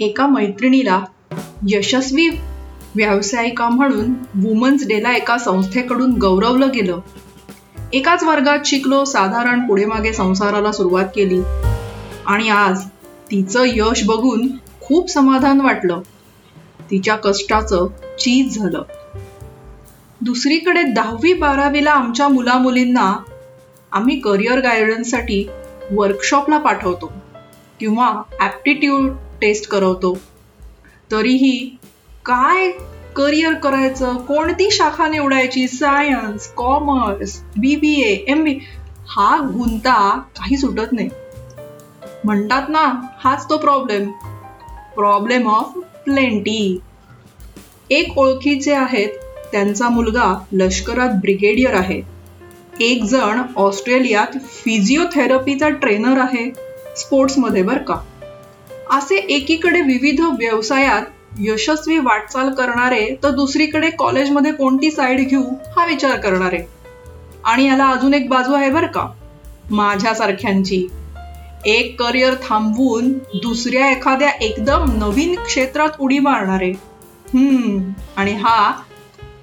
एका मैत्रिणीला यशस्वी व्यावसायिका म्हणून वुमन्स डेला एका संस्थेकडून गौरवलं गेलं. एकाच वर्गात शिकलो साधारण पुढे मागे संसाराला सुरुवात केली. आणि आज तिचं यश बघून खूप समाधान वाटलं. तिच्या कष्टाचं चीज झालं. दुसरीकडे दहावी बारावीला आमच्या मुलामुलींना आम्ही करिअर गायडन्ससाठी वर्कशॉपला पाठवतो किंवा ॲप्टिट्यूड टेस्ट करवतो. तरीही काय करिअर करायचं? कोणती शाखा निवडायची? Science commerce B B M B हा गुंता काही सुटत नाही. म्हणतात ना हाच तो प्रॉब्लेम प्रॉब्लेम ऑफ प्लेंटी एक ओळखीचे आहेत त्यांचा मुलगा लष्करात ब्रिगेडियर आहे. एक जण ऑस्ट्रेलियात फिजिओथेरपीचा ट्रेनर आहे स्पोर्ट्समध्ये बरं का. असे एकीकडे विविध व्यवसायात यशस्वी वाटचाल करणारे तर दुसरीकडे कॉलेजमध्ये कोणती साईड घेऊ हा विचार करणारे. आणि याला अजून एक बाजू आहे बरं का? माझ्यासारख्यांची. एक करिअर थांबवून दुसऱ्या एखाद्या एकदम नवीन क्षेत्रात उडी मारणारे. हम्म आणि हा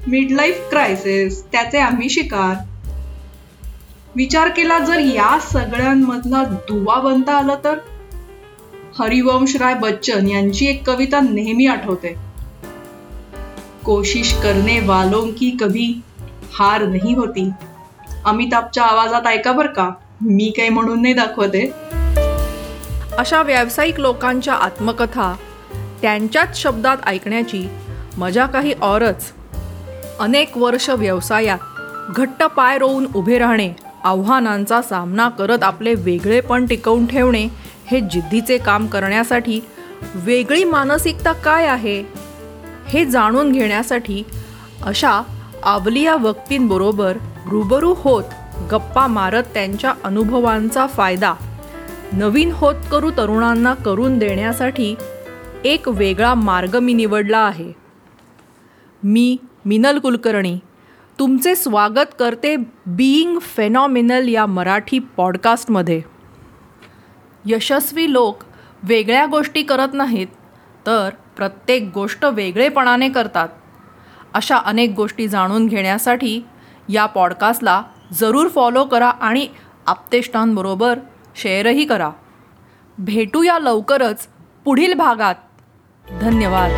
मिड लाईफ क्रायसिस त्याचे आम्ही शिकार. विचार केला जर या सगळ्यांमधला दुवा बनता आला तर? हरिवंश राय बच्चन यांची एक कविता नेहमी आठवते. कोशिश करने वालों की कभी हार नहीं होती. अमिताभच्या आवाजात ऐका बर का. मी काही म्हणून नाही दाखवते. अशा व्यावसायिक लोकांच्या आत्मकथा त्यांच्याच शब्दात ऐकण्याची मजा काही औरच. अनेक वर्ष व्यवसायात घट्ट पाय रोवून उभे राहणे आव्हानांचा सामना करत आपले वेगळेपण टिकवून ठेवणे हे जिद्दीचे काम करण्यासाठी वेगळी मानसिकता काय आहे हे जाणून घेण्यासाठी अशा आवलिया व्यक्तींबरोबर रुबरू होत गप्पा मारत त्यांच्या अनुभवांचा फायदा नवीन होत करू तरुणांना करून देण्यासाठी एक वेगळा मार्ग मी निवडला आहे. मी मिनल कुलकर्णी. तुमचे स्वागत करते बीइंग फेनॉमिनल या मराठी पॉडकास्टमध्ये यशस्वी लोक वेगळ्या गोष्टी करत नाहीत तर प्रत्येक गोष्ट वेगळेपणाने करतात. अशा अनेक गोष्टी जाणून घेण्यासाठी या पॉडकास्टला जरूर फॉलो करा आणि आप्तेष्टांबरोबर शेअरही करा. भेटूया लवकरच पुढील भागात. धन्यवाद.